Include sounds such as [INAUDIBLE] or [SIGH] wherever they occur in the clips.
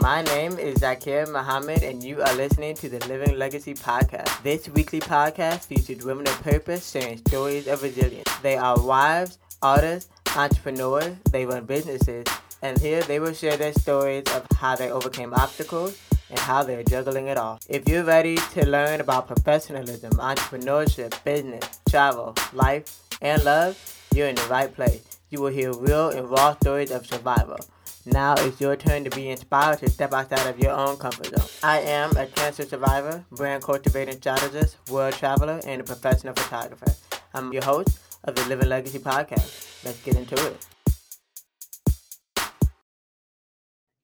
My name is Zakir Muhammad, and you are listening to the Living Legacy Podcast. This weekly podcast features women of purpose sharing stories of resilience. They are wives, artists, entrepreneurs, they run businesses, and here they will share their stories of how they overcame obstacles and how they're juggling it all. If you're ready to learn about professionalism, entrepreneurship, business, travel, life, and love, you're in the right place. You will hear real and raw stories of survival. Now it's your turn to be inspired to step outside of your own comfort zone. I am a cancer survivor, brand cultivating strategist, world traveler, and a professional photographer. I'm your host of the Living Legacy podcast. Let's get into it.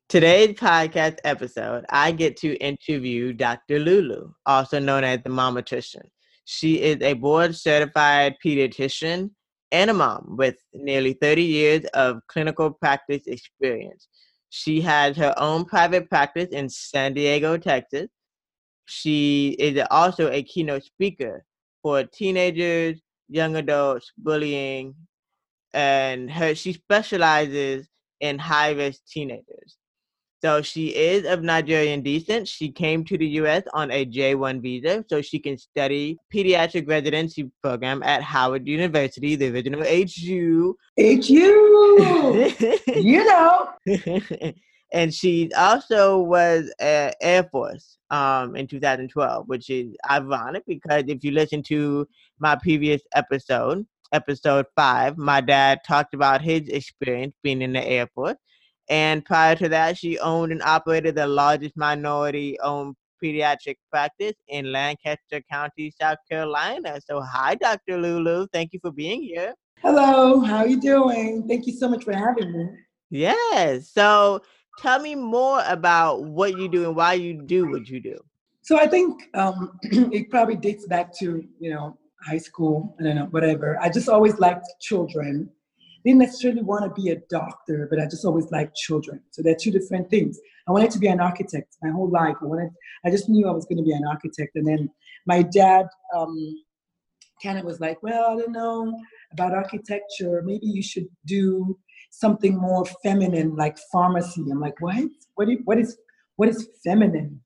Today's podcast episode, I get to interview Dr. Lulu, also known as the Momatrician. She is a board certified pediatrician and a mom with nearly 30 years of clinical practice experience. She has her own private practice in San Diego, Texas. She is also a keynote speaker for teenagers, young adults, bullying, and her she specializes in high risk teenagers. So she is of Nigerian descent. She came to the U.S. on a J-1 visa so she can study pediatric residency program at Howard University, the original HU. HU, [LAUGHS] you know. [LAUGHS] and she also was at Air Force um, in 2012, which is ironic because if you listen to my previous episode, episode five, my dad talked about his experience being in the Air Force. And prior to that, she owned and operated the largest minority owned pediatric practice in Lancaster County, South Carolina. So, hi, Dr. Lulu. Thank you for being here. Hello, how are you doing? Thank you so much for having me. Yes. So, tell me more about what you do and why you do what you do. So, I think um, [CLEARS THROAT] it probably dates back to, you know, high school, I don't know, whatever. I just always liked children didn't necessarily want to be a doctor, but I just always liked children. So they're two different things. I wanted to be an architect my whole life. I wanted, I just knew I was going to be an architect. And then my dad um, kind of was like, well, I don't know about architecture. Maybe you should do something more feminine, like pharmacy. I'm like, what? What, you, what is what is feminine?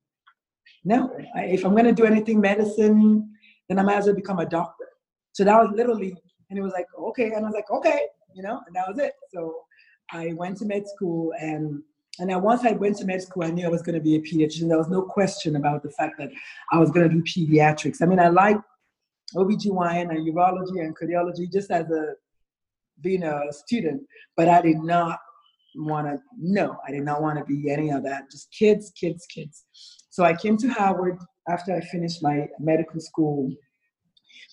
No, I, if I'm going to do anything medicine, then I might as well become a doctor. So that was literally, and it was like, okay. And I was like, okay you know, and that was it. So I went to med school and and then once I went to med school, I knew I was going to be a pediatrician. There was no question about the fact that I was going to do pediatrics. I mean, I like OBGYN and urology and cardiology just as a being a student, but I did not want to, no, I did not want to be any of that. Just kids, kids, kids. So I came to Howard after I finished my medical school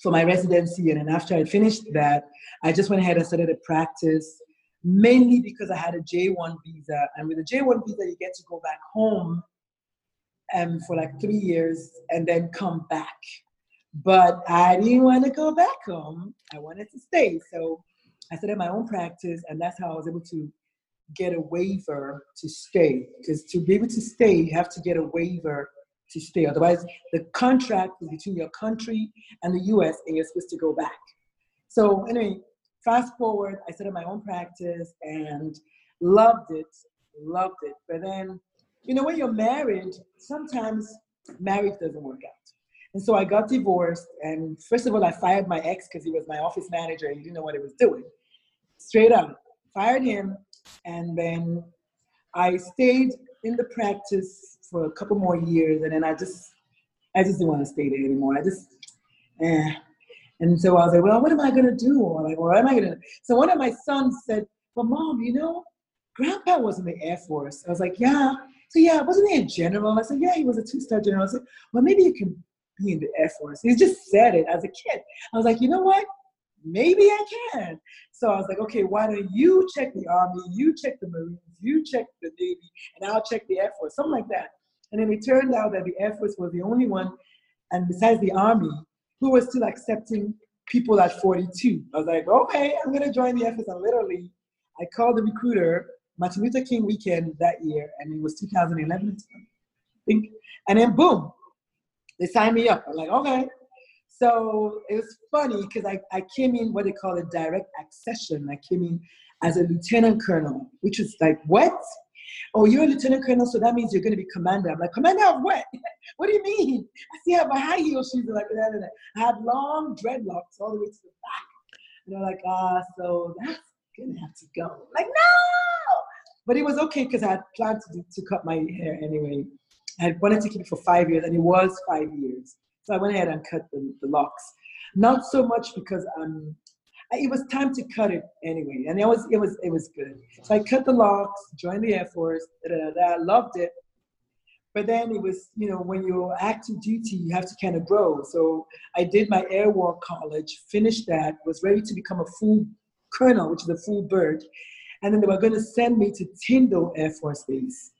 for my residency. And then after I finished that, I just went ahead and started a practice, mainly because I had a J1 visa. And with a J1 visa, you get to go back home um, for like three years and then come back. But I didn't want to go back home. I wanted to stay. So I started my own practice, and that's how I was able to get a waiver to stay. Because to be able to stay, you have to get a waiver to stay. Otherwise, the contract is between your country and the US, and you're supposed to go back. So, anyway, fast forward, I set up my own practice and loved it, loved it. But then, you know, when you're married, sometimes marriage doesn't work out. And so I got divorced, and first of all, I fired my ex because he was my office manager and he didn't know what he was doing. Straight up, fired him, and then I stayed in the practice for a couple more years, and then I just I just didn't want to stay there anymore. I just eh. And so I was like, well, what am I gonna do? Or like, what am I gonna? So one of my sons said, well, mom, you know, Grandpa was in the Air Force. I was like, yeah. So yeah, wasn't he a general? I said, yeah, he was a two-star general. I said, well, maybe you can be in the Air Force. He just said it as a kid. I was like, you know what? Maybe I can. So I was like, okay, why don't you check the Army, you check the Marines, you check the Navy, and I'll check the Air Force, something like that. And then it turned out that the Air Force was the only one, and besides the Army, who was still accepting people at 42. I was like, okay, I'm gonna join the Air Force. And literally, I called the recruiter Martin Luther King weekend that year, and it was 2011, I think. And then boom, they signed me up. I'm like, okay. So it was funny because I, I came in what they call a direct accession. I came in as a lieutenant colonel, which was like, what? oh, you're a lieutenant colonel, so that means you're going to be commander. I'm like, commander of what? [LAUGHS] what do you mean? I see I have a high heel shoes. Like, that, that, that. I had long dreadlocks all the way to the back. And they're like, ah, so that's going to have to go. I'm like, no! But it was okay because I had planned to, do, to cut my hair anyway. I wanted to keep it for five years, and it was five years. So I went ahead and cut the, the locks. Not so much because um, it was time to cut it anyway, and it was it was it was good. So I cut the locks, joined the Air Force, da, da, da, loved it. But then it was, you know, when you're active duty, you have to kind of grow. So I did my Air War College, finished that, was ready to become a full colonel, which is a full bird. And then they were going to send me to Tyndall Air Force Base.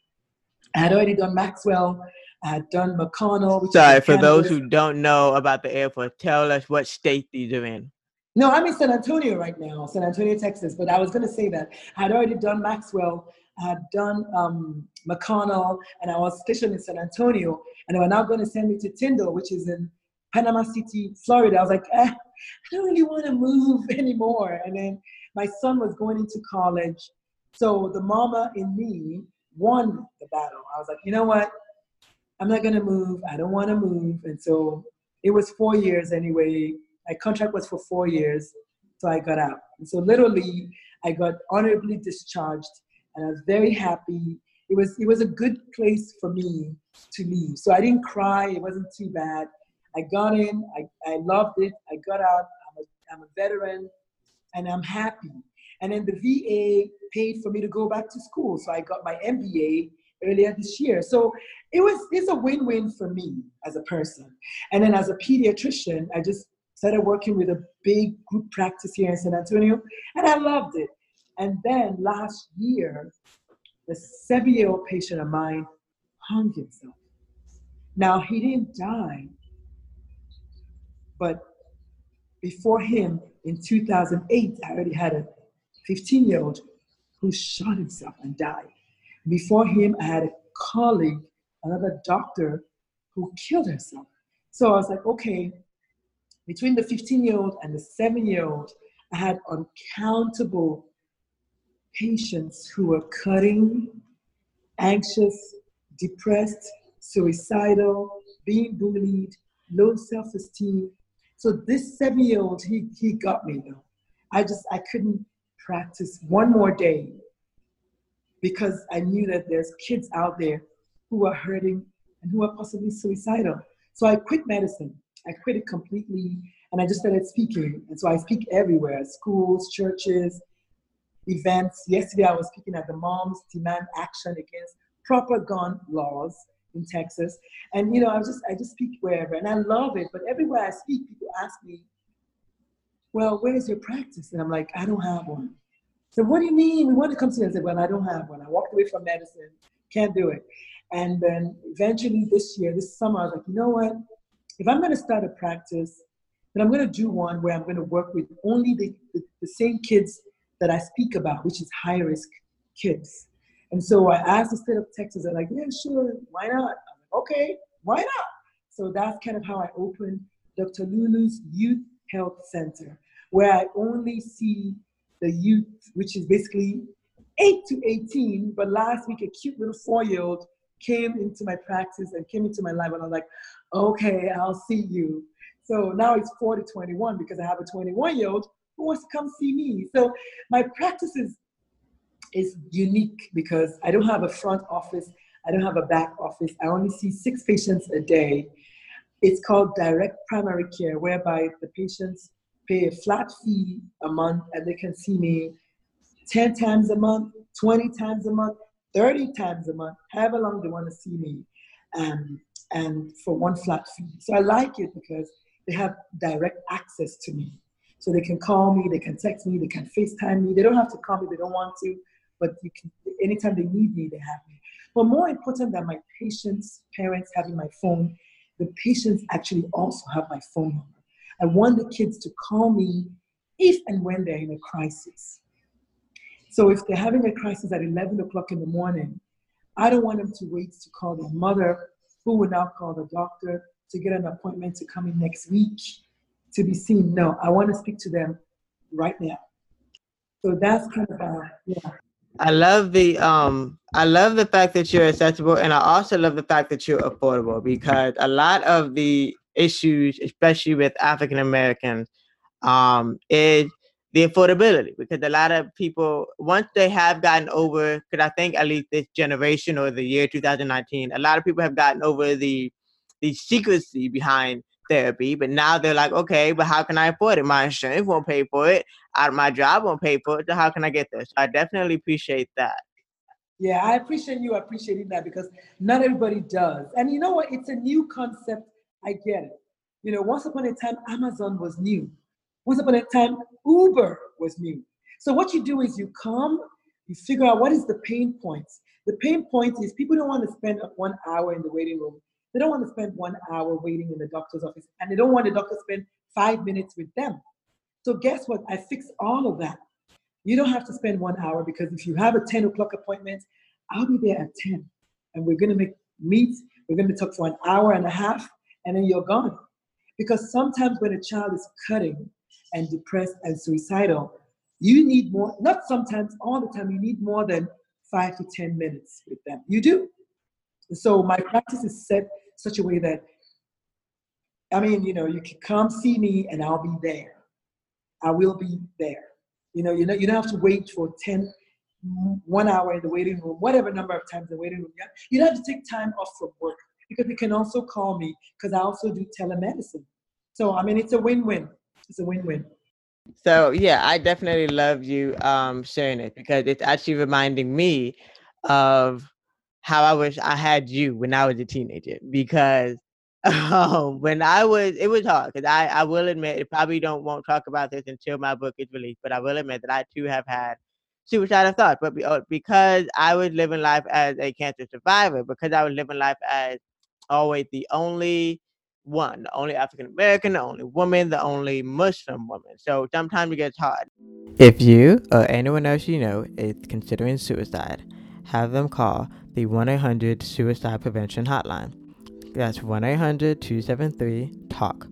I had already done Maxwell. I had done McConnell. Sorry, for those who don't know about the Air Force, tell us what state these are in. No, I'm in San Antonio right now, San Antonio, Texas. But I was going to say that I had already done Maxwell, I had done um, McConnell, and I was stationed in San Antonio. And they were now going to send me to Tyndall, which is in Panama City, Florida. I was like, eh, I don't really want to move [LAUGHS] anymore. And then my son was going into college. So the mama in me won the battle. I was like, you know what? I'm not going to move. I don't want to move. And so it was four years anyway. My contract was for four years. So I got out. And so literally, I got honorably discharged and I was very happy. It was, it was a good place for me to leave. So I didn't cry. It wasn't too bad. I got in. I, I loved it. I got out. I'm a, I'm a veteran and I'm happy. And then the VA paid for me to go back to school. So I got my MBA earlier this year. So it was it's a win-win for me as a person. And then as a pediatrician, I just started working with a big group practice here in San Antonio, and I loved it. And then last year, the seven-year-old patient of mine hung himself. Now he didn't die, but before him in 2008, I already had a 15 year old who shot himself and died. Before him, I had a colleague, another doctor, who killed herself. So I was like, okay, between the 15 year old and the seven year old, I had uncountable patients who were cutting, anxious, depressed, suicidal, being bullied, low self esteem. So this seven year old, he, he got me though. I just, I couldn't practice one more day because I knew that there's kids out there who are hurting and who are possibly suicidal. So I quit medicine. I quit it completely and I just started speaking. And so I speak everywhere schools, churches, events. Yesterday I was speaking at the Moms Demand Action Against Proper Gun Laws in Texas. And you know, I just I just speak wherever and I love it. But everywhere I speak, people ask me, well, where's your practice? And I'm like, I don't have one. So what do you mean? We want to come to you. I said, well, I don't have one. I walked away from medicine, can't do it. And then eventually this year, this summer, I was like, you know what? If I'm going to start a practice, then I'm going to do one where I'm going to work with only the, the, the same kids that I speak about, which is high risk kids. And so I asked the state of Texas, they're like, yeah, sure, why not? I'm Like, okay, why not? So that's kind of how I opened Dr. Lulu's Youth Health Center where I only see the youth, which is basically 8 to 18. But last week, a cute little four year old came into my practice and came into my life, and I was like, okay, I'll see you. So now it's 4 to 21 because I have a 21 year old who wants to come see me. So my practice is, is unique because I don't have a front office, I don't have a back office. I only see six patients a day. It's called direct primary care, whereby the patients pay a flat fee a month and they can see me 10 times a month, 20 times a month, 30 times a month, however long they want to see me, um, and for one flat fee. So I like it because they have direct access to me. So they can call me, they can text me, they can FaceTime me. They don't have to call me, they don't want to, but you can anytime they need me, they have me. But more important than my patients' parents having my phone, the patients actually also have my phone number. I want the kids to call me if and when they're in a crisis. So if they're having a crisis at 11 o'clock in the morning, I don't want them to wait to call their mother, who will now call the doctor to get an appointment to come in next week to be seen. No, I want to speak to them right now. So that's kind of, uh, yeah. I love the um I love the fact that you're accessible and I also love the fact that you're affordable because a lot of the issues, especially with African Americans, um, is the affordability because a lot of people once they have gotten over because I think at least this generation or the year 2019, a lot of people have gotten over the the secrecy behind therapy, but now they're like, okay, but how can I afford it? My insurance won't pay for it. Out of my job won't pay for it. So how can I get this? I definitely appreciate that. Yeah, I appreciate you appreciating that because not everybody does. And you know what? It's a new concept. I get it. You know, once upon a time, Amazon was new. Once upon a time, Uber was new. So what you do is you come, you figure out what is the pain points. The pain point is people don't want to spend one hour in the waiting room they don't want to spend one hour waiting in the doctor's office, and they don't want the doctor to spend five minutes with them. So guess what? I fix all of that. You don't have to spend one hour because if you have a 10 o'clock appointment, I'll be there at 10. And we're gonna make meet, we're gonna talk for an hour and a half, and then you're gone. Because sometimes when a child is cutting and depressed and suicidal, you need more, not sometimes, all the time, you need more than five to 10 minutes with them. You do. So my practice is set such a way that, I mean, you know, you can come see me and I'll be there. I will be there. You know, you know, you don't have to wait for 10, one hour in the waiting room, whatever number of times in the waiting room. You don't have to take time off from work because you can also call me because I also do telemedicine. So, I mean, it's a win-win. It's a win-win. So yeah, I definitely love you um, sharing it because it's actually reminding me of how I wish I had you when I was a teenager because [LAUGHS] um, when I was, it was hard because I, I will admit, it probably don't won't talk about this until my book is released, but I will admit that I too have had suicidal thoughts. But uh, because I was living life as a cancer survivor, because I was living life as always the only one, the only African American, the only woman, the only Muslim woman. So sometimes it gets hard. If you or anyone else you know is considering suicide, have them call the 1 800 Suicide Prevention Hotline. That's 1 800 273 TALK.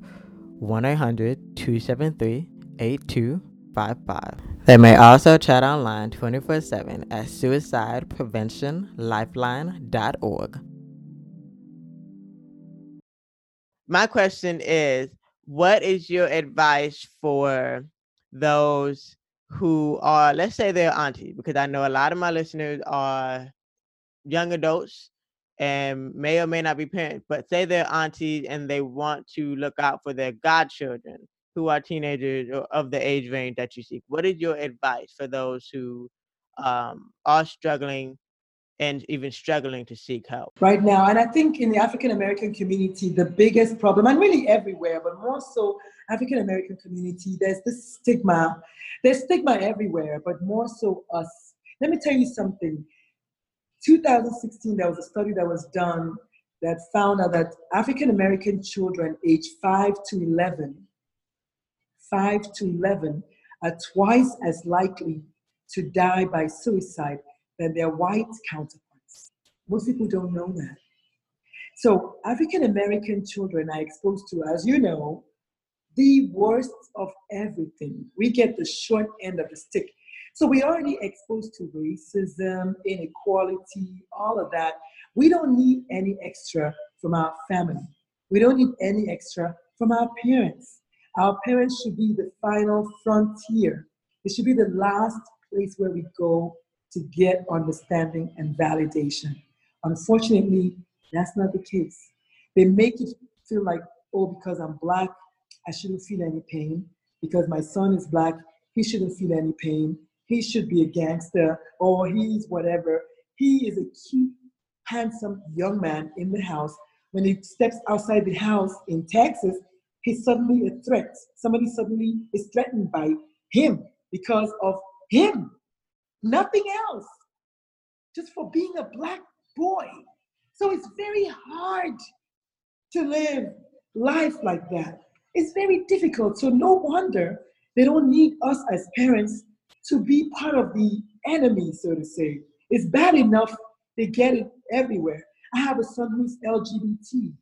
1 800 273 8255. They may also chat online 24 7 at suicidepreventionlifeline.org. My question is what is your advice for those who are, let's say they're aunties, because I know a lot of my listeners are young adults and may or may not be parents, but say they're aunties and they want to look out for their godchildren who are teenagers of the age range that you seek. What is your advice for those who um, are struggling and even struggling to seek help? Right now, and I think in the African American community, the biggest problem, and really everywhere, but more so African American community, there's this stigma. There's stigma everywhere, but more so us. Let me tell you something 2016, there was a study that was done that found out that African American children aged 5 to 11, 5 to 11, are twice as likely to die by suicide than their white counterparts. Most people don't know that. So, African American children are exposed to, as you know, the worst of everything. We get the short end of the stick so we're already exposed to racism, inequality, all of that. We don't need any extra from our family. We don't need any extra from our parents. Our parents should be the final frontier. It should be the last place where we go to get understanding and validation. Unfortunately, that's not the case. They make it feel like, oh, because I'm black, I shouldn't feel any pain. Because my son is black, he shouldn't feel any pain he should be a gangster or he's whatever. He is a cute, handsome young man in the house. When he steps outside the house in Texas, he's suddenly a threat. Somebody suddenly is threatened by him because of him. Nothing else. Just for being a black boy. So it's very hard to live life like that. It's very difficult. So no wonder they don't need us as parents to be part of the enemy, so to say. It's bad enough they get it everywhere. I have a son who's LGBT.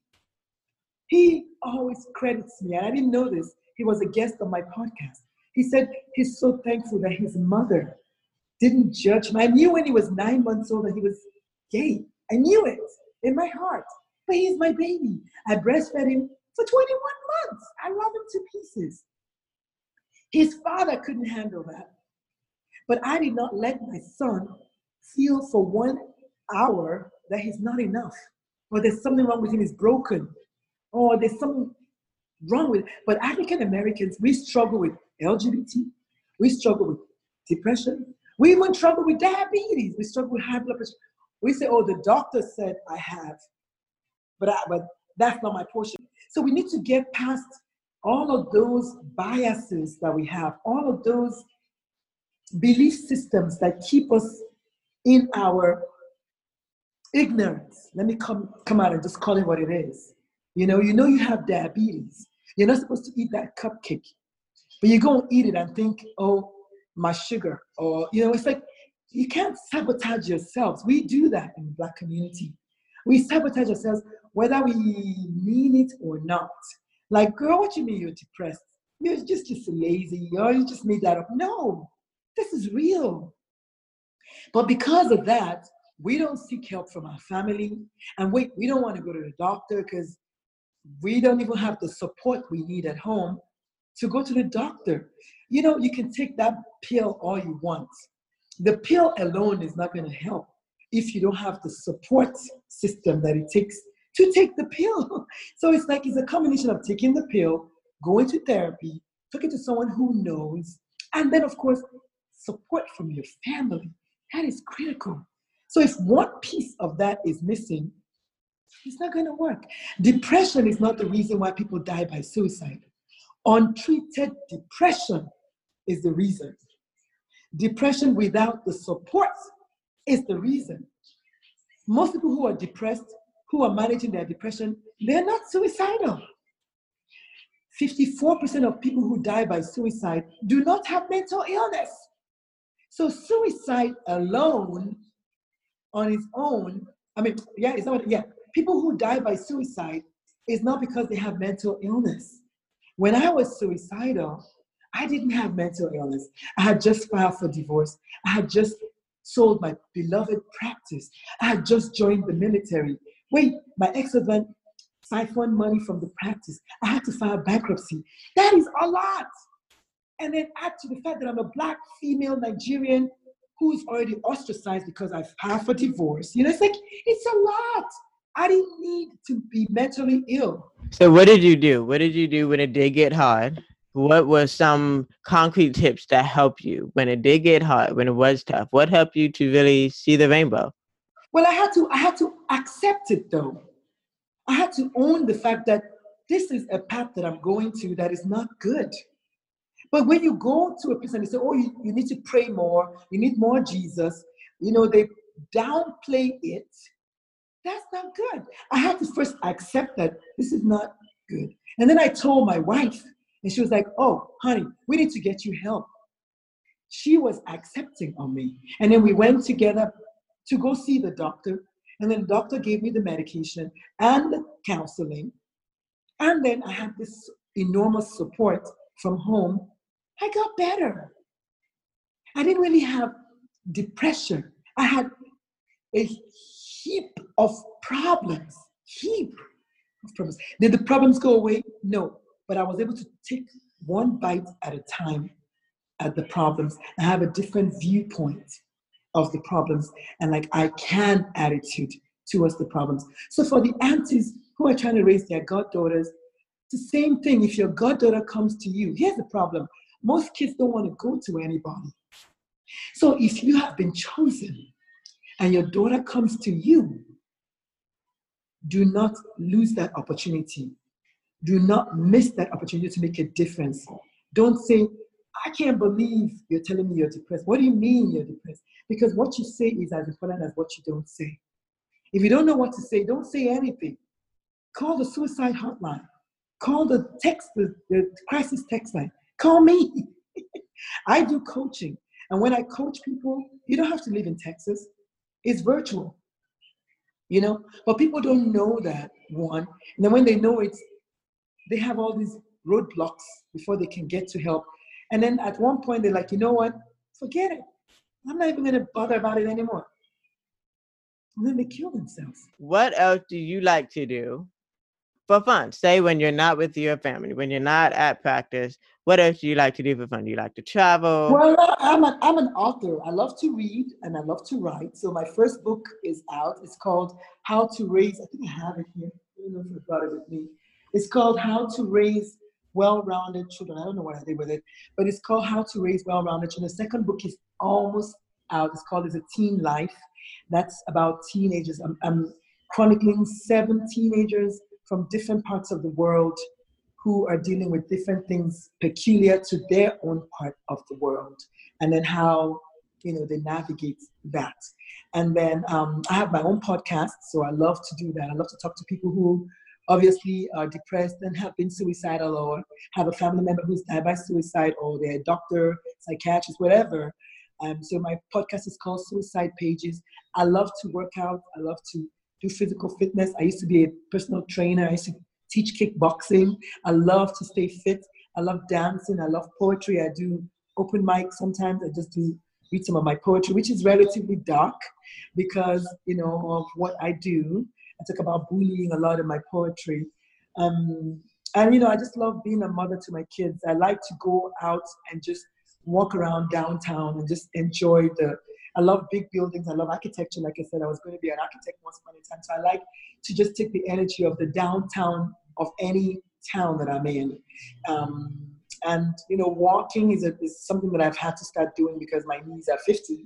He always credits me, and I didn't know this. He was a guest on my podcast. He said he's so thankful that his mother didn't judge him. I knew when he was nine months old that he was gay. I knew it in my heart. But he's my baby. I breastfed him for 21 months. I love him to pieces. His father couldn't handle that. But I did not let my son feel for one hour that he's not enough, or there's something wrong with him, he's broken, or there's something wrong with. But African Americans, we struggle with LGBT, we struggle with depression, we even struggle with diabetes, we struggle with high blood pressure. We say, oh, the doctor said I have, but I, but that's not my portion. So we need to get past all of those biases that we have, all of those belief systems that keep us in our ignorance. Let me come, come out and just call it what it is. You know, you know you have diabetes. You're not supposed to eat that cupcake. But you go and eat it and think, oh, my sugar. Or, you know, it's like you can't sabotage yourselves. We do that in the black community. We sabotage ourselves whether we mean it or not. Like, girl, what you mean you're depressed? You're just, just lazy, or you just made that up. No, this is real. But because of that, we don't seek help from our family. And wait, we don't want to go to the doctor because we don't even have the support we need at home to go to the doctor. You know, you can take that pill all you want. The pill alone is not going to help if you don't have the support system that it takes to take the pill. [LAUGHS] So it's like it's a combination of taking the pill, going to therapy, talking to someone who knows, and then, of course, support from your family. That is critical. So if one piece of that is missing, it's not going to work. Depression is not the reason why people die by suicide. Untreated depression is the reason. Depression without the support is the reason. Most people who are depressed who are managing their depression, they're not suicidal. 54% of people who die by suicide do not have mental illness. So suicide alone, on its own, I mean, yeah, it's not, yeah, people who die by suicide is not because they have mental illness. When I was suicidal, I didn't have mental illness. I had just filed for divorce. I had just sold my beloved practice. I had just joined the military. Wait, my ex-husband siphoned money from the practice. I had to file bankruptcy. That is a lot. And then add to the fact that I'm a black female Nigerian who's already ostracized because I've filed for divorce. You know, it's like, it's a lot. I didn't need to be mentally ill. So what did you do? What did you do when it did get hard? What were some concrete tips that helped you when it did get hard, when it was tough? What helped you to really see the rainbow? Well, I had to I had to accept it though. I had to own the fact that this is a path that I'm going to that is not good. But when you go to a place and they say, oh, you, you need to pray more, you need more Jesus, you know, they downplay it. That's not good. I had to first accept that this is not good. And then I told my wife, and she was like, oh, honey, we need to get you help. She was accepting of me. And then we went together to go see the doctor. And then the doctor gave me the medication and the counseling. And then I had this enormous support from home. I got better. I didn't really have depression. I had a heap of problems. Heap of problems. Did the problems go away? No. But I was able to take one bite at a time at the problems and have a different viewpoint of the problems and like I can attitude towards the problems. So for the aunties who are trying to raise their goddaughters, the same thing. If your goddaughter comes to you, here's the problem. Most kids don't want to go to anybody. So if you have been chosen and your daughter comes to you, do not lose that opportunity. Do not miss that opportunity to make a difference. Don't say, I can't believe you're telling me you're depressed. What do you mean you're depressed? Because what you say is as important as what you don't say. If you don't know what to say, don't say anything. Call the suicide hotline. Call the text, the, the crisis text line. Call me. [LAUGHS] I do coaching. And when I coach people, you don't have to live in Texas. It's virtual. You know? But people don't know that, one. And then when they know it, they have all these roadblocks before they can get to help and then at one point, they're like, you know what? Forget it. I'm not even gonna bother about it anymore. And then they kill themselves. What else do you like to do for fun? Say when you're not with your family, when you're not at practice, what else do you like to do for fun? Do you like to travel? Well, uh, I'm an, I'm an author. I love to read and I love to write. So my first book is out. It's called How to Raise, I think I have it here. I don't know if I brought it with me. It's called How to Raise Well-Rounded Children. I don't know what I did with it, but it's called How to Raise Well-Rounded Children. The second book is almost out. It's called Is a Teen Life. That's about teenagers. I'm, I'm chronicling seven teenagers from different parts of the world who are dealing with different things peculiar to their own part of the world, and then how you know they navigate that. And then um, I have my own podcast, so I love to do that. I love to talk to people who obviously are depressed and have been suicidal or have a family member who's died by suicide or they're a doctor, psychiatrist, whatever. Um, so my podcast is called Suicide Pages. I love to work out. I love to do physical fitness. I used to be a personal trainer. I used to teach kickboxing. I love to stay fit. I love dancing. I love poetry. I do open mic sometimes. I just do read some of my poetry, which is relatively dark because you know of what I do. I talk about bullying a lot in my poetry. Um, and you know, I just love being a mother to my kids. I like to go out and just walk around downtown and just enjoy the I love big buildings. I love architecture. Like I said, I was going to be an architect once upon a time. So I like to just take the energy of the downtown of any town that I'm in. Um, and you know, walking is, a, is something that I've had to start doing because my knees are 50.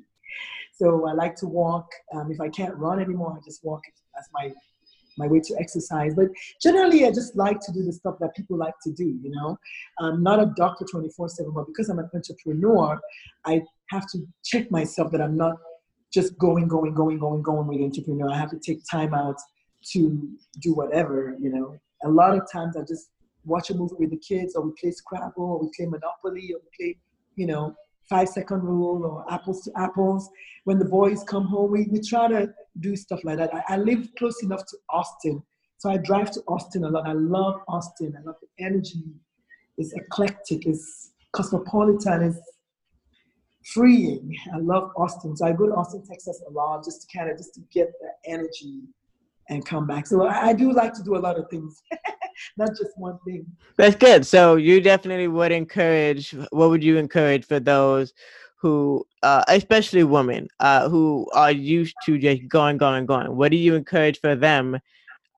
So I like to walk. Um, if I can't run anymore, I just walk. That's my my way to exercise. But generally, I just like to do the stuff that people like to do. You know, I'm not a doctor 24/7, but because I'm an entrepreneur, I have to check myself that I'm not just going, going, going, going, going with entrepreneur. I have to take time out to do whatever. You know, a lot of times I just watch a movie with the kids, or we play Scrabble, or we play Monopoly, or we play, you know, five second rule or apples to apples. When the boys come home, we, we try to do stuff like that. I, I live close enough to Austin, so I drive to Austin a lot. I love Austin. I love the energy. It's eclectic. It's cosmopolitan. It's freeing. I love Austin. So I go to Austin, Texas a lot just to kind of just to get the energy and come back. So I, I do like to do a lot of things, [LAUGHS] not just one thing. That's good. So you definitely would encourage. What would you encourage for those who, uh, especially women, uh, who are used to just going, going, going? What do you encourage for them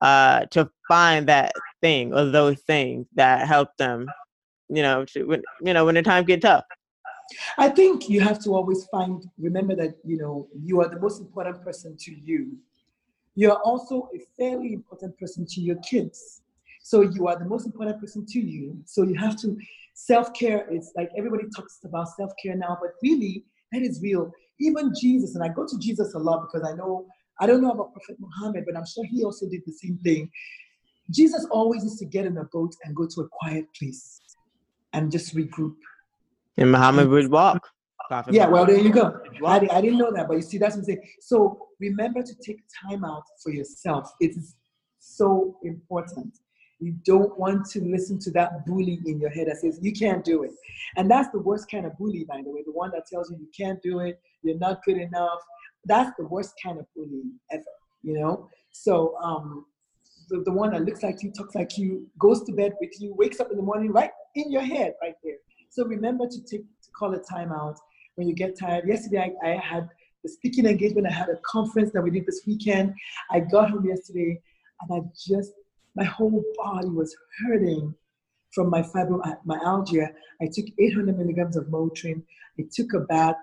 uh, to find that thing or those things that help them? You know, to when you know when the times get tough. I think you have to always find. Remember that you know you are the most important person to you you're also a fairly important person to your kids. So you are the most important person to you. So you have to self care. It's like everybody talks about self care now, but really, that is real. Even Jesus, and I go to Jesus a lot because I know, I don't know about Prophet Muhammad, but I'm sure he also did the same thing. Jesus always used to get in a boat and go to a quiet place and just regroup. And Muhammad would walk. Prophet yeah, well, there you go. I, I didn't know that, but you see, that's what I'm saying. So remember to take time out for yourself. It is so important. You don't want to listen to that bully in your head that says you can't do it. And that's the worst kind of bully, by the way, the one that tells you you can't do it, you're not good enough. That's the worst kind of bully ever, you know? So um, the, the one that looks like you, talks like you, goes to bed with you, wakes up in the morning right in your head, right there. So remember to take to call a timeout when you get tired. Yesterday, I, I had the speaking engagement. I had a conference that we did this weekend. I got home yesterday and I just, my whole body was hurting from my fibromyalgia. I took 800 milligrams of Motrin. I took a bath.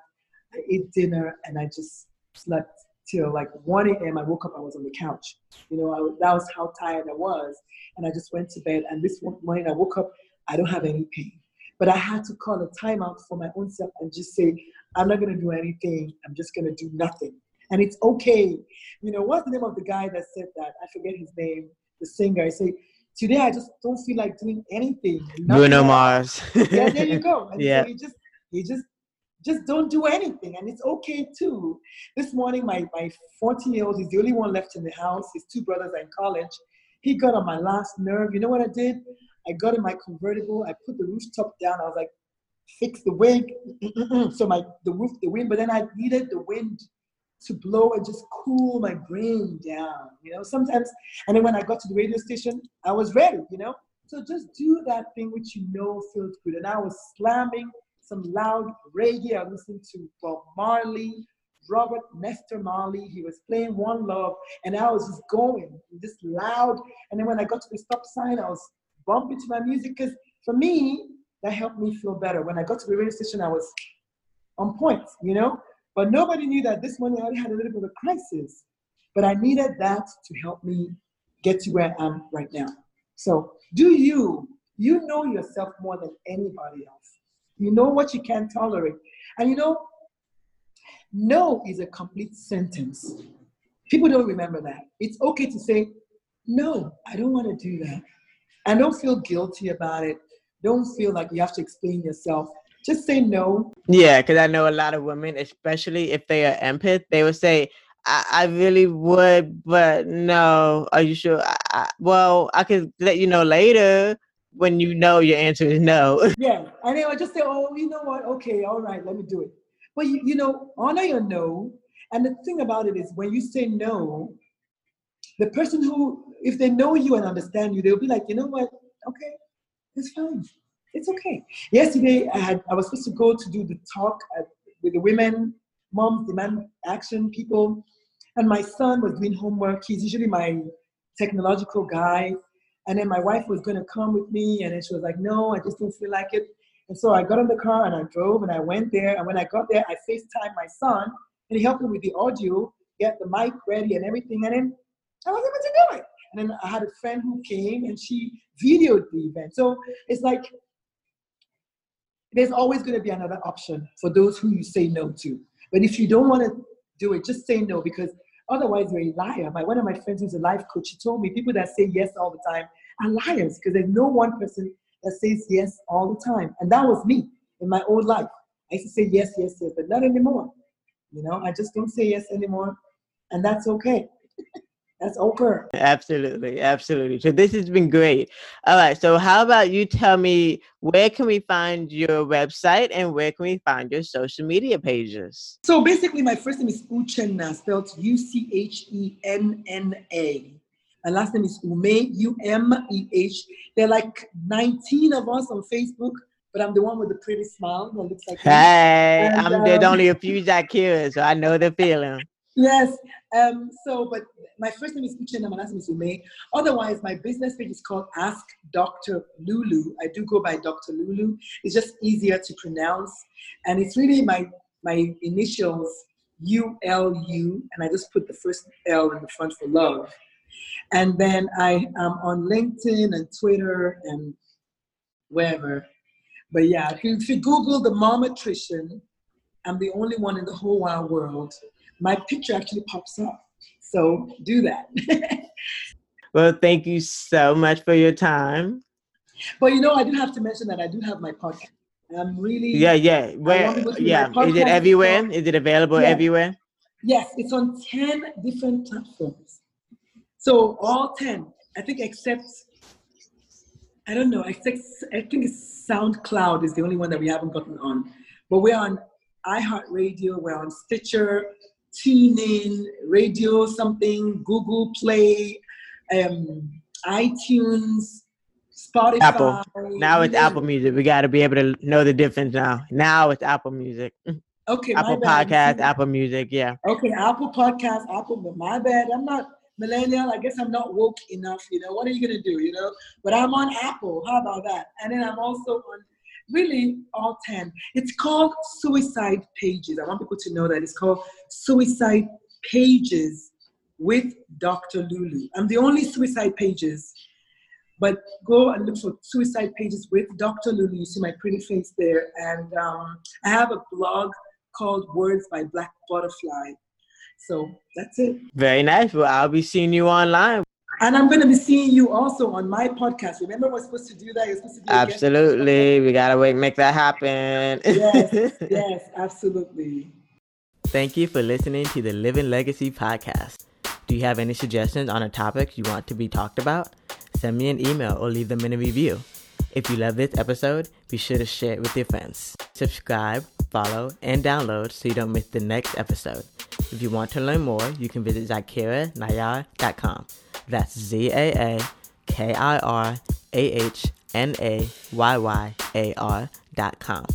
I ate dinner and I just slept till like 1 a.m. I woke up, I was on the couch. You know, I, that was how tired I was. And I just went to bed. And this morning I woke up, I don't have any pain. But I had to call a timeout for my own self and just say, I'm not going to do anything. I'm just going to do nothing. And it's okay. You know, what's the name of the guy that said that? I forget his name, the singer. I say, today I just don't feel like doing anything. Bruno Mars. yeah, there you go. [LAUGHS] And yeah. So you just, you just, just don't do anything. And it's okay too. This morning, my, my 14 year old is the only one left in the house. His two brothers are in college. He got on my last nerve. You know what I did? I got in my convertible. I put the rooftop down. I was like, fix the wig. [CLEARS THROAT] so my the roof, the wind, but then I needed the wind to blow and just cool my brain down, you know. Sometimes, and then when I got to the radio station, I was ready, you know. So just do that thing which you know feels good. And I was slamming some loud reggae. I listened to Bob Marley, Robert Nesta Marley. He was playing One Love, and I was just going, just loud. And then when I got to the stop sign, I was bumping to my music because for me, that helped me feel better. When I got to the radio station, I was on point, you know. But nobody knew that this morning I already had a little bit of a crisis. But I needed that to help me get to where I am right now. So do you, you know yourself more than anybody else. You know what you can tolerate. And you know, no is a complete sentence. People don't remember that. It's okay to say, no, I don't want to do that. And don't feel guilty about it. Don't feel like you have to explain yourself. Just say no. Yeah, because I know a lot of women, especially if they are empath, they would say, I, I really would, but no. Are you sure? I, I, well, I can let you know later when you know your answer is no. [LAUGHS] Yeah, and then I just say, oh, you know what? Okay, all right, let me do it. But you, you know, honor your no. And the thing about it is, when you say no, the person who, if they know you and understand you, they'll be like, you know what? Okay, it's fine. It's okay. Yesterday, I had I was supposed to go to do the talk at, with the women, moms demand action people, and my son was doing homework. He's usually my technological guy, and then my wife was going to come with me, and then she was like, "No, I just don't feel like it." And so I got in the car and I drove and I went there. And when I got there, I FaceTime my son and he helped me with the audio, get the mic ready and everything. And then I was able to do it. And then I had a friend who came and she videoed the event. So it's like there's always going to be another option for those who you say no to. But if you don't want to do it, just say no because otherwise you're a liar. My one of my friends who's a life coach, she told me people that say yes all the time are liars because there's no one person that says yes all the time. And that was me in my old life. I used to say yes, yes, yes, but not anymore. You know, I just don't say yes anymore. And that's okay. [LAUGHS] that's okay. Absolutely, absolutely. So this has been great. All right. So how about you tell me where can we find your website and where can we find your social media pages? So basically, my first name is Uchenna, spelled U C H E N N A. My last name is Umeh, U M E H. There are like 19 of us on Facebook, but I'm the one with the pretty smile that looks like. Hey, and, I'm um, there's only a few Zakira, so I know the feeling. [LAUGHS] Yes. Um, so, but my first name is Uchenna, my last name is Umeh. Otherwise, my business page is called Ask Dr. Lulu. I do go by Dr. Lulu. It's just easier to pronounce. And it's really my my initials, U L U, and I just put the first L in the front for love. And then I am on LinkedIn and Twitter and wherever. But yeah, if you, Google the Mom momatrician, I'm the only one in the whole wide world. My picture actually pops up. So do that. [LAUGHS] well, thank you so much for your time. But you know, I do have to mention that I do have my podcast. I'm really yeah, yeah. Where yeah, is it everywhere? Is it available everywhere? Yes, it's on ten different platforms. So all 10, I think except, I don't know, except, I think SoundCloud is the only one that we haven't gotten on. But we're on iHeartRadio, we're on Stitcher, TuneIn, Radio something, Google Play, um, iTunes, Spotify. Apple. Now it's Apple Music. We got to be able to know the difference now. Now it's Apple Music. Okay. Apple Podcast, Apple Music. Yeah. Okay. Apple Podcast, Apple. My bad. I'm not millennial, I guess I'm not woke enough, you know, what are you gonna do, you know? But I'm on Apple, how about that? And then I'm also on really all 10. It's called Suicide Pages. I want people to know that it's called Suicide Pages with Dr. Lulu. I'm the only Suicide Pages, but go and look for Suicide Pages with Dr. Lulu. You see my pretty face there. And um, I have a blog called Words by Black Butterfly. So that's it. Very nice. Well, I'll be seeing you online. And I'm going to be seeing you also on my podcast. Remember, we're supposed to do that. You're supposed to be absolutely. We gotta wait, make that happen. yes, [LAUGHS] yes, absolutely. Thank you for listening to the Living Legacy podcast. Do you have any suggestions on a topic you want to be talked about? Send me an email or leave them in a review. If you love this episode, be sure to share it with your friends. subscribe, follow, and download so you don't miss the next episode. If you want to learn more, you can visit ZaakirahNayyar.com. That's Z A A K I R A H N A Y Y A R dot com.